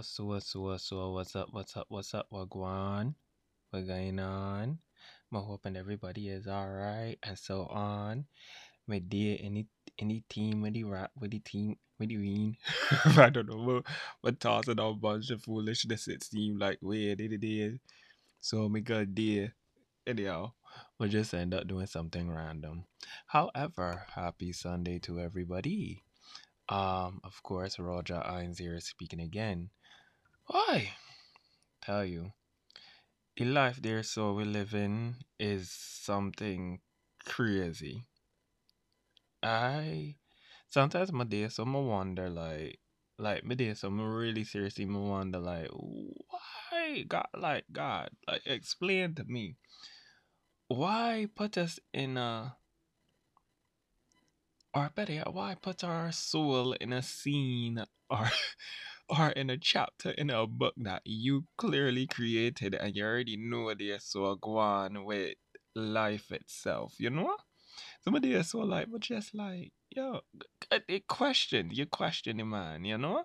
So, what's so, what's up, what's up, what's up, what going What going on? I'm hoping everybody is alright and so on. My dear, any any team with the rap with the team with the rain. I don't know what but tossing a bunch of foolishness it seemed like weird it is. So my god dear. Anyhow, we'll just end up doing something random. However, happy Sunday to everybody. Um, of course, Rojah Hindz here speaking again. Why? Tell you, the life there so we live in is something crazy. I sometimes my day so I wonder like like my day so I'm really seriously I wonder like why God like God like explain to me why put us in a or better yet, why put our soul in a scene or or in a chapter in a book that you clearly created and you already know there's so go on with life itself, you know? Somebody is so like, but just like, yo, it question, you question the man, you know?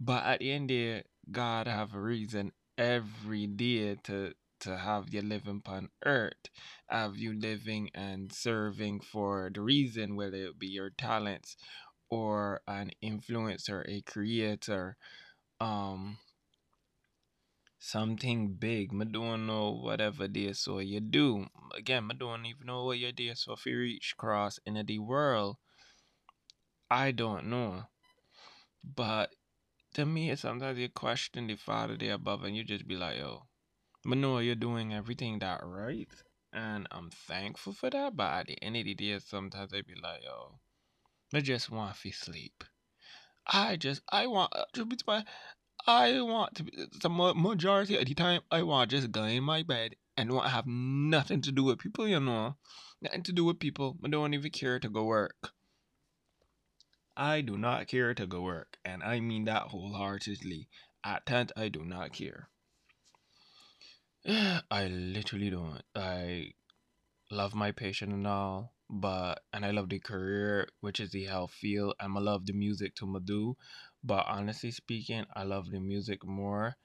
But at the end there, God have a reason every day to to have you living upon earth, have you living and serving for the reason, whether it be your talents or an influencer, a creator, um, something big. I don't know whatever this so you do. Again, I don't even know what you do so if you reach cross in the world. I don't know. But to me, sometimes you question the Father there above and you just be like, yo, but no, you're doing everything that right. And I'm thankful for that. But at the end of the day, sometimes I be like, yo, I just want to sleep. I just, I want, uh, to be my, I want to be, the majority of the time, I want just go in my bed and want have nothing to do with people, you know. Nothing to do with people. I don't even care to go work. I do not care to go work. And I mean that wholeheartedly. At times, I do not care. I literally don't. I love my patient and all, but and I love the career, which is the health field, and I love the music to Madu. But honestly speaking, I love the music more.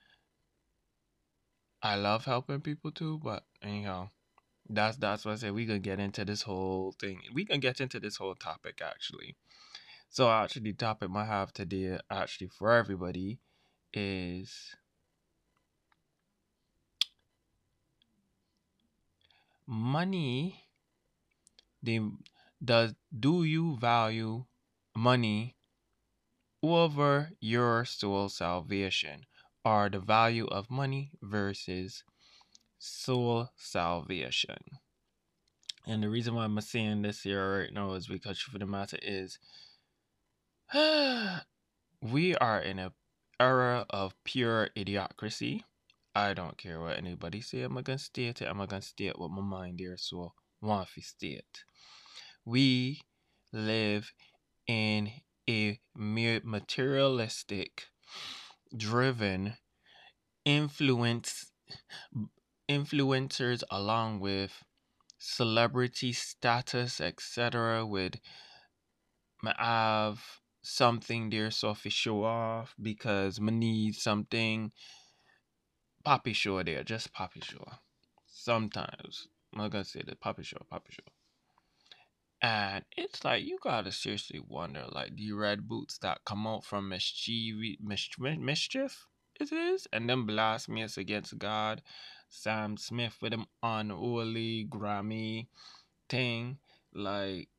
I love helping people too, but anyhow, that's that's what I say. We can get into this whole thing. We can get into this whole topic actually. So actually, the topic I have today, actually for everybody, is money the does do you value money over your soul salvation or the value of money versus soul salvation and the reason why i'm saying this here right now is because for the matter is we are in a era of pure idiocracy I don't care what anybody say. I'm gonna state it. I'm gonna state what my mind here. So to state. We live in a materialistic, driven, influence influencers along with celebrity status, etc. With I have something there so if show off because me need something Poppy Show there, just Poppy Show. Sometimes. I'm not gonna say the Poppy Show, Poppy Show. And it's like you gotta seriously wonder, like the red boots that come out from mischief, mischief, mischief it is, and then blasphemous against God. Sam Smith with him unholy Grammy thing, like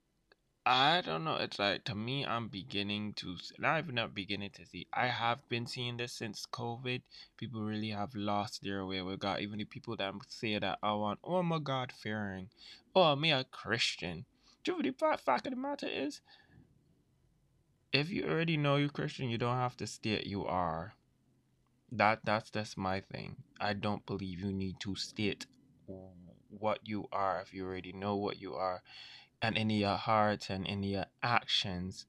I don't know. It's like to me, I'm beginning to not even not beginning to see. I have been seeing this since COVID. People really have lost their way with God. Even the people that say that I want, oh my God, fearing, oh me a Christian. Do you know the fact of the matter is, if you already know you're Christian, you don't have to state you are. That that's that's my thing. I don't believe you need to state what you are if you already know what you are and in your heart and in your actions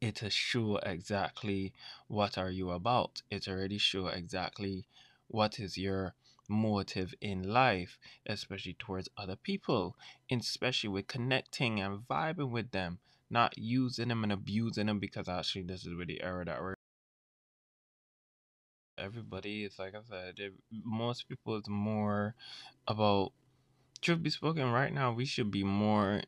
it will show exactly what are you about. It already sure exactly what is your motive in life especially towards other people especially with connecting and vibing with them not using them and abusing them because actually this is really era that we're everybody is like I said, it, most people it's more about truth be spoken right now we should be more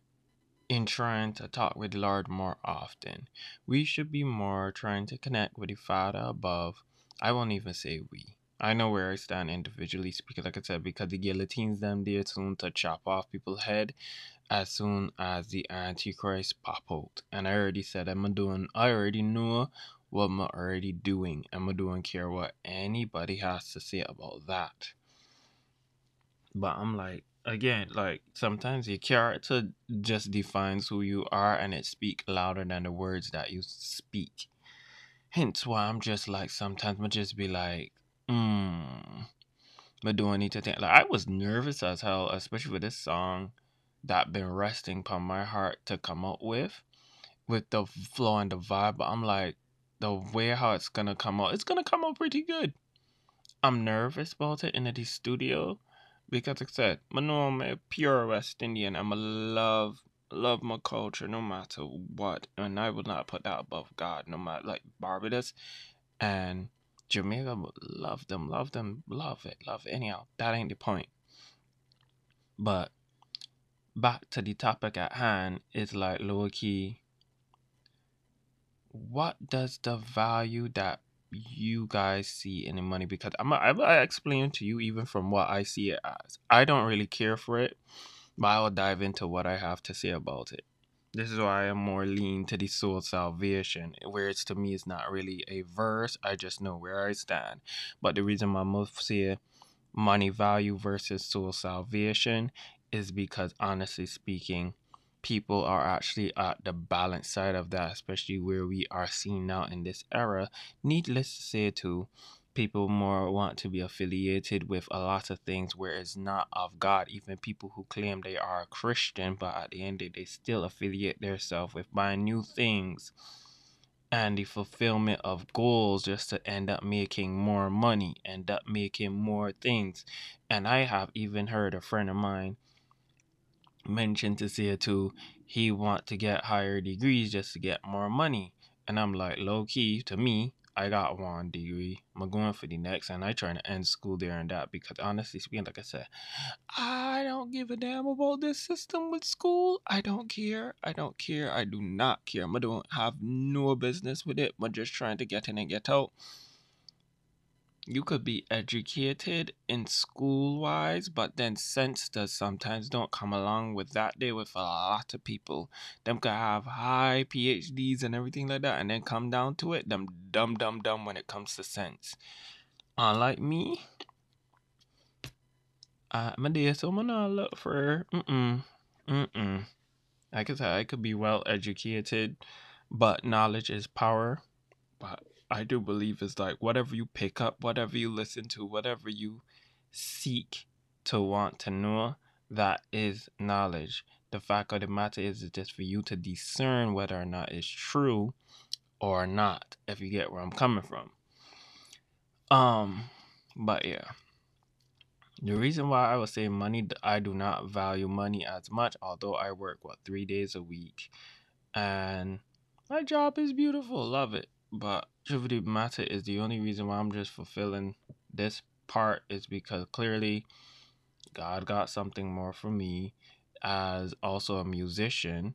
in trying to talk with the Lord more often. We should be more trying to connect with the Father above. I won't even say we. I know where I stand individually speaking, like I said, because the guillotines them there soon to chop off people's head as soon as the Antichrist pop out. And I already said I'm doing I already know what I'm already doing. I'm doing care what anybody has to say about that. But I'm like again, like sometimes your character just defines who you are and it speak louder than the words that you speak. Hence why I'm just like sometimes I just be like, hmm. But do I need to think like I was nervous as hell, especially with this song that been resting upon my heart to come up with. With the flow and the vibe. But I'm like, the way how it's gonna come out, it's gonna come out pretty good. I'm nervous about it in the studio because like I said, I know I'm a pure West Indian. I'm a love love my culture no matter what, and I will not put that above God. No matter like Barbados and Jamaica, love them, love them, love it, love it. Anyhow, that ain't the point. But back to the topic at hand, it's like low key. What does the value that you guys see any money? Because I'm I, I explain to you even from what I see it as. I don't really care for it, but I'll dive into what I have to say about it. This is why I'm more lean to the soul salvation, where it's to me it's not really a verse. I just know where I stand. But the reason my most say money value versus soul salvation is because honestly speaking, people are actually at the balance side of that, especially where we are seen now in this era. Needless to say, too, people more want to be affiliated with a lot of things where it's not of God. Even people who claim they are Christian, but at the end the day, still affiliate themselves with buying new things and the fulfillment of goals just to end up making more money, end up making more things. And I have even heard a friend of mine mention to say too, he want to get higher degrees just to get more money. And I'm like, low key, to me, I got one degree. I'm going for the next, and I trying to end school there and that because honestly speaking, like I said, I don't give a damn about this system with school. I don't care. I don't care. I do not care. I don't have no business with it. I'm just trying to get in and get out you could be educated in school wise, but then sense does sometimes don't come along with that day with a lot of people. Them could have high PhDs and everything like that, and then come down to it, them dumb dumb dumb when it comes to sense. Unlike me, I'm a dear so I'm not look for mm mm mm. Like I said, I could be well educated, but knowledge is power. But I do believe is like whatever you pick up, whatever you listen to, whatever you seek to want to know, that is knowledge. The fact of the matter is, it's just for you to discern whether or not it's true or not, if you get where I'm coming from. Um, but yeah. The reason why I would say money, I do not value money as much, although I work, what, three days a week. And my job is beautiful, love it. But truth matter is the only reason why I'm just fulfilling this part is because clearly God got something more for me as also a musician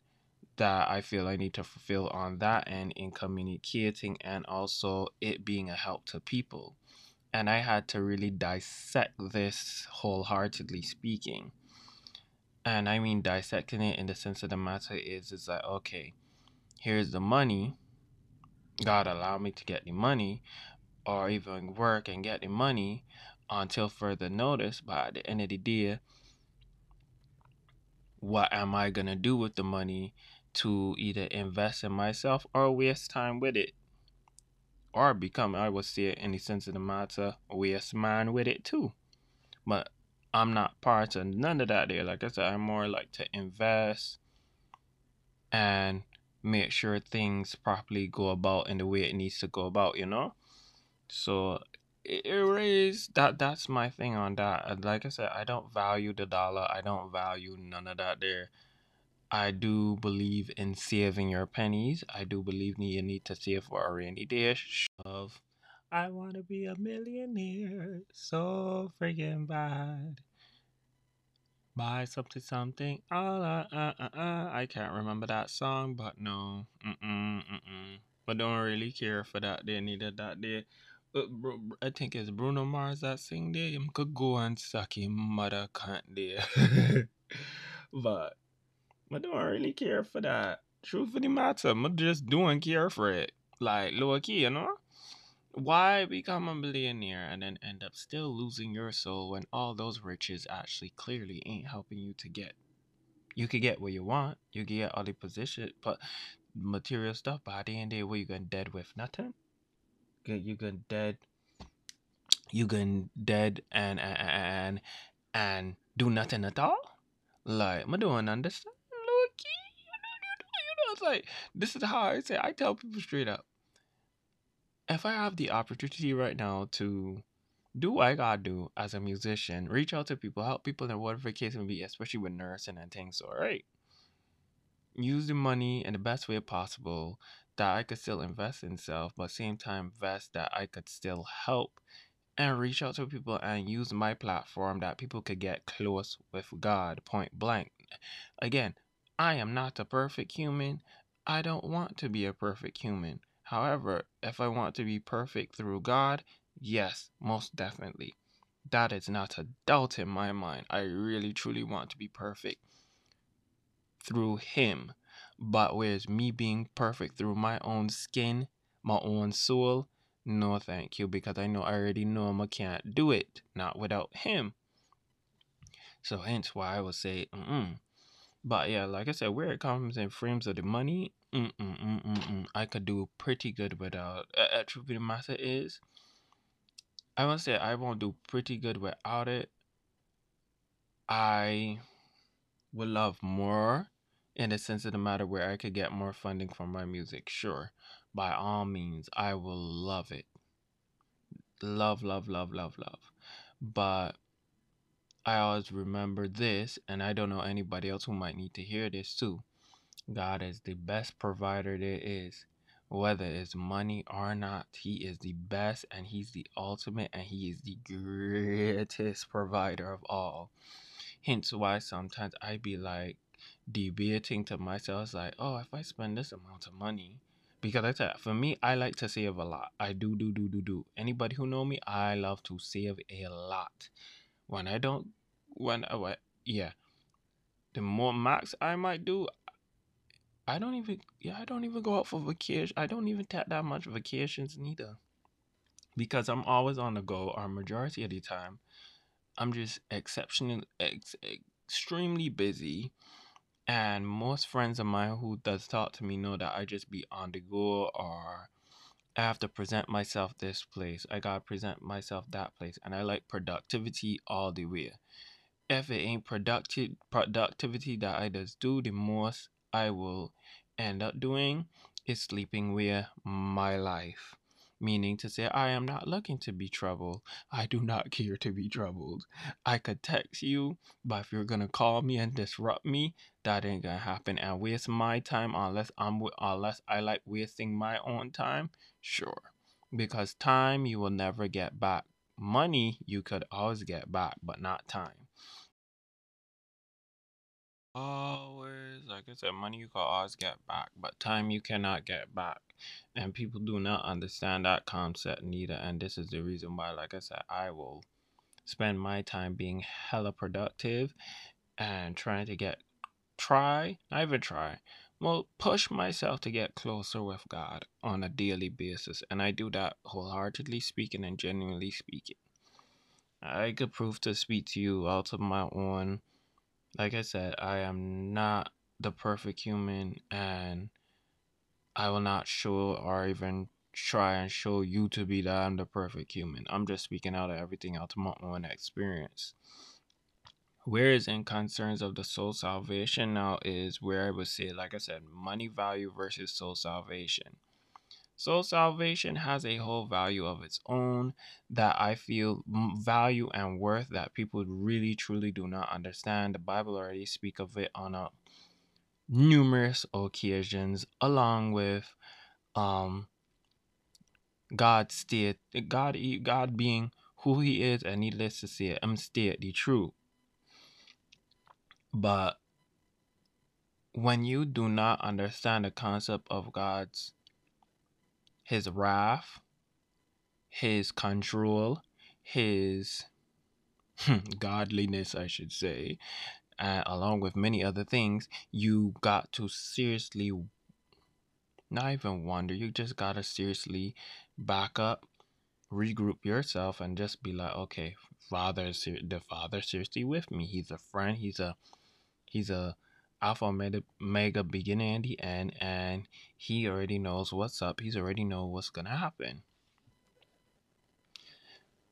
that I feel I need to fulfill on that end in communicating and also it being a help to people. And I had to really dissect this wholeheartedly speaking. And I mean dissecting it in the sense of the matter is is like okay, here's the money God allow me to get the money or even work and get the money until further notice. But at the end of the day, what am I going to do with the money to either invest in myself or waste time with it? Or become, I would say, in the sense of the matter, waste man with it too. But I'm not part of none of that there. Like I said, I'm more like to invest and make sure things properly go about in the way it needs to go about, you know? So it, is that that's my thing on that. Like I said, I don't value the dollar. I don't value none of that there. I do believe in saving your pennies. I do believe you need to save for a rainy day of I wanna be a millionaire so freaking bad. Buy something, something. Uh, uh, uh, uh, uh. I can't remember that song, but no. Mm-mm, mm-mm. But don't really care for that day, neither that day. Uh, bro, I think it's Bruno Mars that sing there. Him could go and suck him mother cunt there. but I don't really care for that. Truth of the matter, I'm just doing care for it. Like low key, you know? Why become a millionaire and then end up still losing your soul when all those riches actually clearly ain't helping you to get? You could get what you want, you can get all the position, but material stuff. At the end of the day, what you gonna dead with? Nothing. You gonna dead. You gonna dead and and and and do nothing at all. Like I don't understand. Look, you know, you know, it's like this is how I say. I tell people straight up if I have the opportunity right now to do what I gotta do as a musician, reach out to people, help people in whatever case it may be, especially with nursing and things, all right. Use the money in the best way possible that I could still invest in self, but same time invest that I could still help and reach out to people and use my platform that people could get close with God, point blank. Again, I am not a perfect human. I don't want to be a perfect human. However, if I want to be perfect through God, yes, most definitely. That is not a doubt in my mind. I really truly want to be perfect through Him. But whereas me being perfect through my own skin, my own soul, no thank you, because I know I already know I can't do it, not without Him. So hence why I would say, mm but yeah, like I said, where it comes in frames of the money, mm mm mm mm, mm I could do pretty good without. Uh, truth the matter is, I would say I won't do pretty good without it. I would love more in the sense of the matter where I could get more funding for my music. Sure, by all means, I will love it. Love, love, love, love, love. But I always remember this, and I don't know anybody else who might need to hear this too. God is the best provider there is. Whether it's money or not, He is the best and He's the ultimate and He is the greatest provider of all. Hence why sometimes I be like debating to myself, like, oh, if I spend this amount of money, because I said for me, I like to save a lot. I do, do, do, do, do. Anybody who know me, I love to save a lot. When I don't when I uh, yeah, the more max I might do, I don't even yeah I don't even go out for vacation. I don't even take that much vacations neither, because I'm always on the go. Or majority of the time, I'm just exceptionally ex- extremely busy. And most friends of mine who does talk to me know that I just be on the go or I have to present myself this place. I gotta present myself that place. And I like productivity all the way if it ain't productive productivity that I just do, the most I will end up doing is sleeping with my life. Meaning to say, I am not looking to be troubled. I do not care to be troubled. I could text you, but if you're gonna call me and disrupt me, that ain't gonna happen and waste my time unless I'm unless I like wasting my own time. Sure, because time you will never get back. Money you could always get back, but not time. Always, like I said, money you can always get back, but time you cannot get back. And people do not understand that concept neither. And this is the reason why, like I said, I will spend my time being hella productive and trying to get, try, not even try, well, push myself to get closer with God on a daily basis. And I do that wholeheartedly speaking and genuinely speaking. I could prove to speak to you out of my own like I said, I am not the perfect human and I will not show or even try and show you to be that I'm the perfect human. I'm just speaking out of everything out of my own experience. Whereas in concerns of the soul salvation now is where I would say, like I said, money value versus soul salvation. Soul salvation has a whole value of its own that I feel value and worth that people really truly do not understand. The Bible already speak of it on a numerous occasions, along with um God state God God being who he is and needless to say I'm state the truth. But when you do not understand the concept of God's his wrath, his control, his godliness, I should say, uh, along with many other things, you got to seriously, not even wonder, you just got to seriously back up, regroup yourself, and just be like, okay, Father, the Father seriously with me. He's a friend. He's a, he's a alpha omega, mega beginning and the end, and he already knows what's up. He's already know what's gonna happen.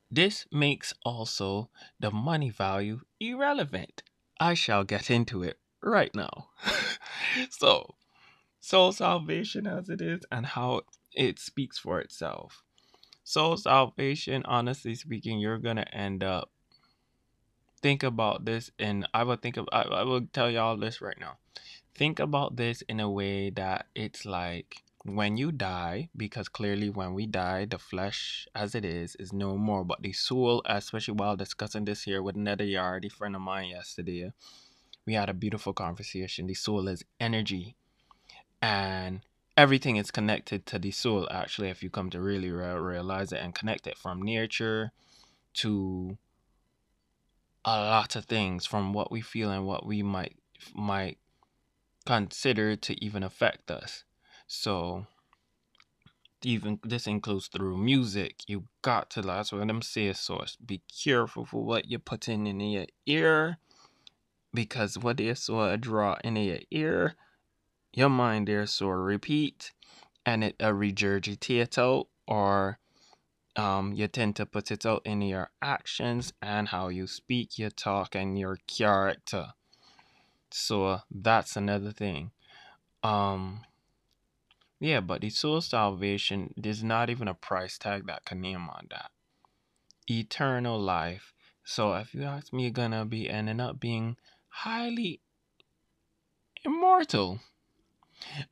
This makes also the money value irrelevant. I shall get into it right now. so, soul salvation as it is and how it speaks for itself. Soul salvation, honestly speaking, you're to end up think about this and I will think of I, I will tell y'all this right now. Think about this in a way that it's like when you die, because clearly when we die, the flesh as it is is no more, but the soul, especially while discussing this here with another yard, a friend of mine yesterday, we had a beautiful conversation. The soul is energy, and everything is connected to the soul. Actually, if you come to really re- realize it and connect it from nature to a lot of things, from what we feel and what we might might consider to even affect us. So even this includes through music. You got to that's what them say source. Be careful for what you're putting in your ear. Because what they saw draw in your ear, your mind there so repeat and it uh, regurgitate or um, you tend to put it out in your actions and how you speak, your talk, and your character. So that's another thing. Um, yeah, but the soul salvation, there's not even a price tag that can name on that. Eternal life. So if you ask me, you're gonna be ending up being highly immortal.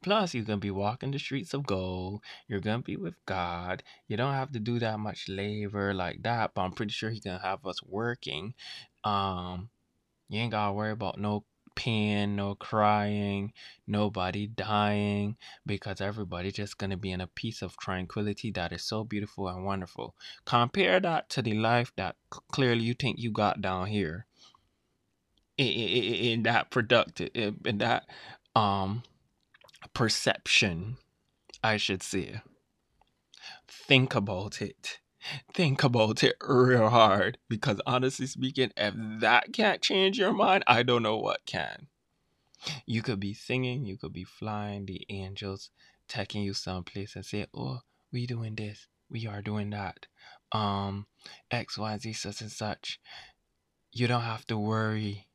Plus, you're gonna be walking the streets of gold. You're gonna be with God. You don't have to do that much labor like that, but I'm pretty sure He's gonna have us working. Um, you ain't gotta worry about no pain, no crying, nobody dying, because everybody just gonna be in a peace of tranquility that is so beautiful and wonderful. Compare that to the life that clearly you think you got down here. In, in, in that productive, in that um perception, I should say. Think about it. Think about it real hard because honestly speaking, if that can't change your mind, I don't know what can. You could be singing, you could be flying, the angels taking you someplace and say, Oh, we doing this, we are doing that. Um, X, Y, Z, such and such. You don't have to worry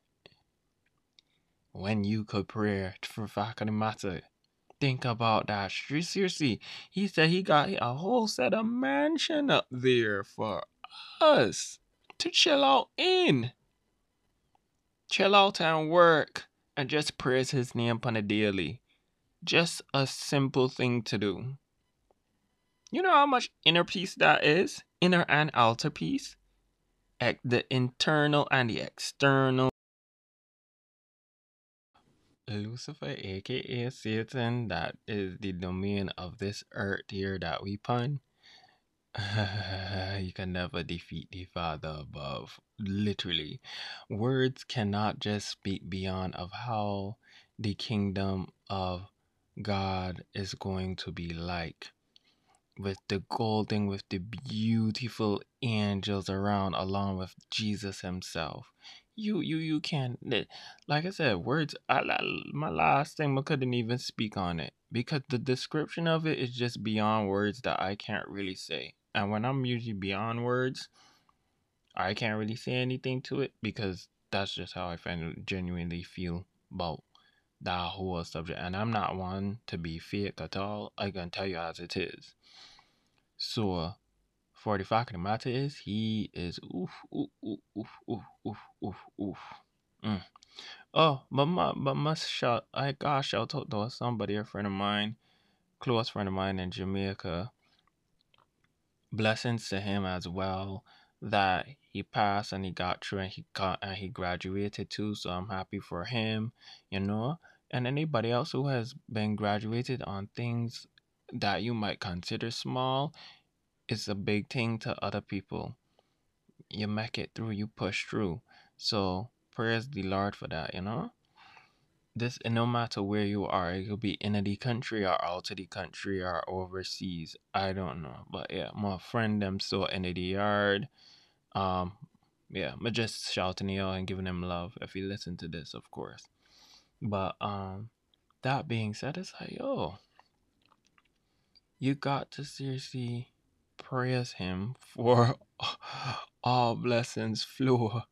when you could pray for fact of the matter think about that. Seriously, he said he got a whole set of mansion up there for us to chill out in. Chill out and work and just praise his name on a daily. Just a simple thing to do. You know how much inner peace that is? Inner and outer peace? The internal and the external Lucifer, aka Satan, that is the domain of this earth here that we pun. you can never defeat the Father above. Literally. Words cannot just speak beyond of how the kingdom of God is going to be like. With the golden, with the beautiful angels around, along with Jesus Himself you you you can like I said, words. I, my last thing I couldn't even speak on it because the description of it is just beyond words that I can't really say. And when I'm usually beyond words, I can't really say anything to it because that's just how I genuinely feel about that whole subject. And I'm not one to be fake at all. I can tell you as it is. So for the fact of the matter is, he is oof, oof, oof, oof, oof, oof, oof, oof. Mm. Oh, but my, but my shout, I got shout out to somebody, a friend of mine, close friend of mine in Jamaica. blessings to him as well that he passed and he got through and he got and he graduated too. So I'm happy for him, you know. And anybody else who has been graduated on things that you might consider small, it's a big thing to other people. You make it through, you push through. So praise the Lord for that, you know this no matter where you are it could be in the country or out of the country or overseas i don't know but yeah my friend them still in the yard um yeah i'm just shouting y'all and giving them love if you listen to this of course but um that being said it's like yo you got to seriously praise him for all blessings flow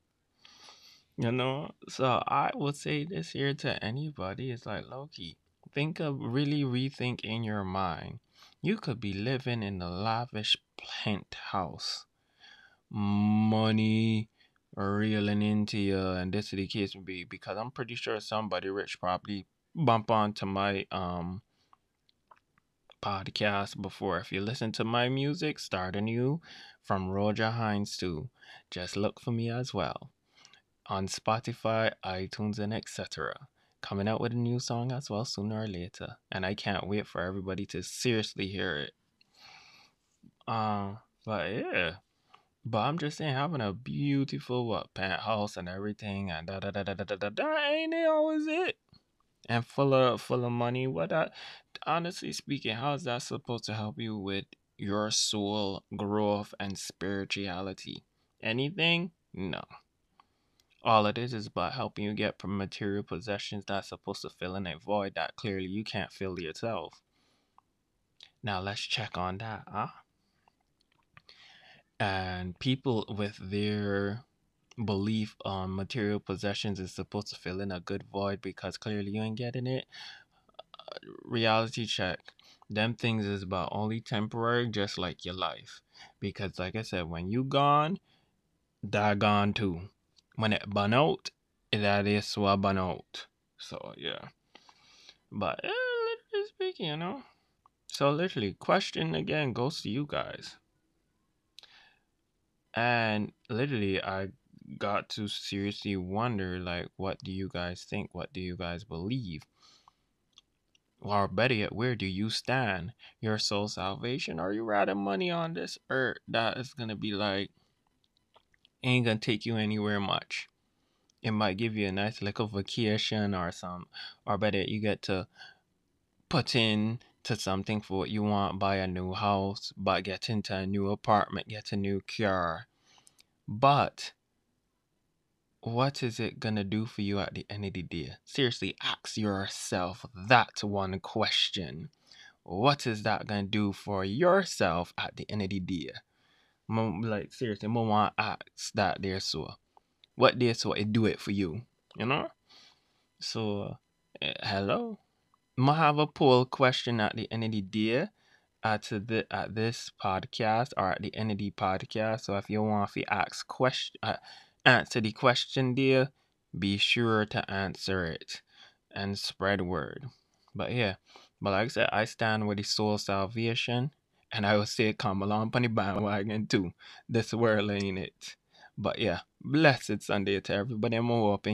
you know, so I would say this here to anybody is like Loki. Think of really rethink in your mind. You could be living in a lavish penthouse, money reeling into you, and this is the case would be because I'm pretty sure somebody rich probably bump onto my um podcast before. If you listen to my music, start anew from Rojah Hindz too. Just look for me as well on Spotify, iTunes, and etc. Coming out with a new song as well sooner or later, and I can't wait for everybody to seriously hear it. Uh, but yeah, but I'm just saying, having a beautiful what penthouse and everything, and da da da da da da da, ain't it always it. And full of full of money. What that? Honestly speaking, how is that supposed to help you with your soul growth and spirituality? Anything? No. All it is is about helping you get from material possessions that's supposed to fill in a void that clearly you can't fill yourself. Now let's check on that, huh? And people with their belief on material possessions is supposed to fill in a good void because clearly you ain't getting it. Uh, reality check. Them things is about only temporary, just like your life. Because like I said, when you gone, die gone too when it burn out, that is what burn out. So yeah. But eh, literally speaking, you know. So literally, question again goes to you guys. And literally I got to seriously wonder like what do you guys think? What do you guys believe? Or better yet, where do you stand? Your soul salvation? Are you riding money on this earth that is gonna be like ain't gonna take you anywhere much? it might give you a nice little vacation or some or better you get to put in to something for what you want buy a new house but get into a new apartment get a new car but what is it gonna do for you at the end of the day seriously ask yourself that one question what is that gonna do for yourself at the end of the day like seriously I want ask that there so what there so it do it for you, you know? So, uh, hello. I have a poll question at the end of the day at the at this podcast or at the end of the podcast. So if you want to ask question, uh, answer the question there, be sure to answer it and spread word. But yeah, but like I said, I stand with the soul salvation, and I will say come along on the bandwagon too. This world ain't it. But yeah, blessed Sunday to everybody. I'm hoping.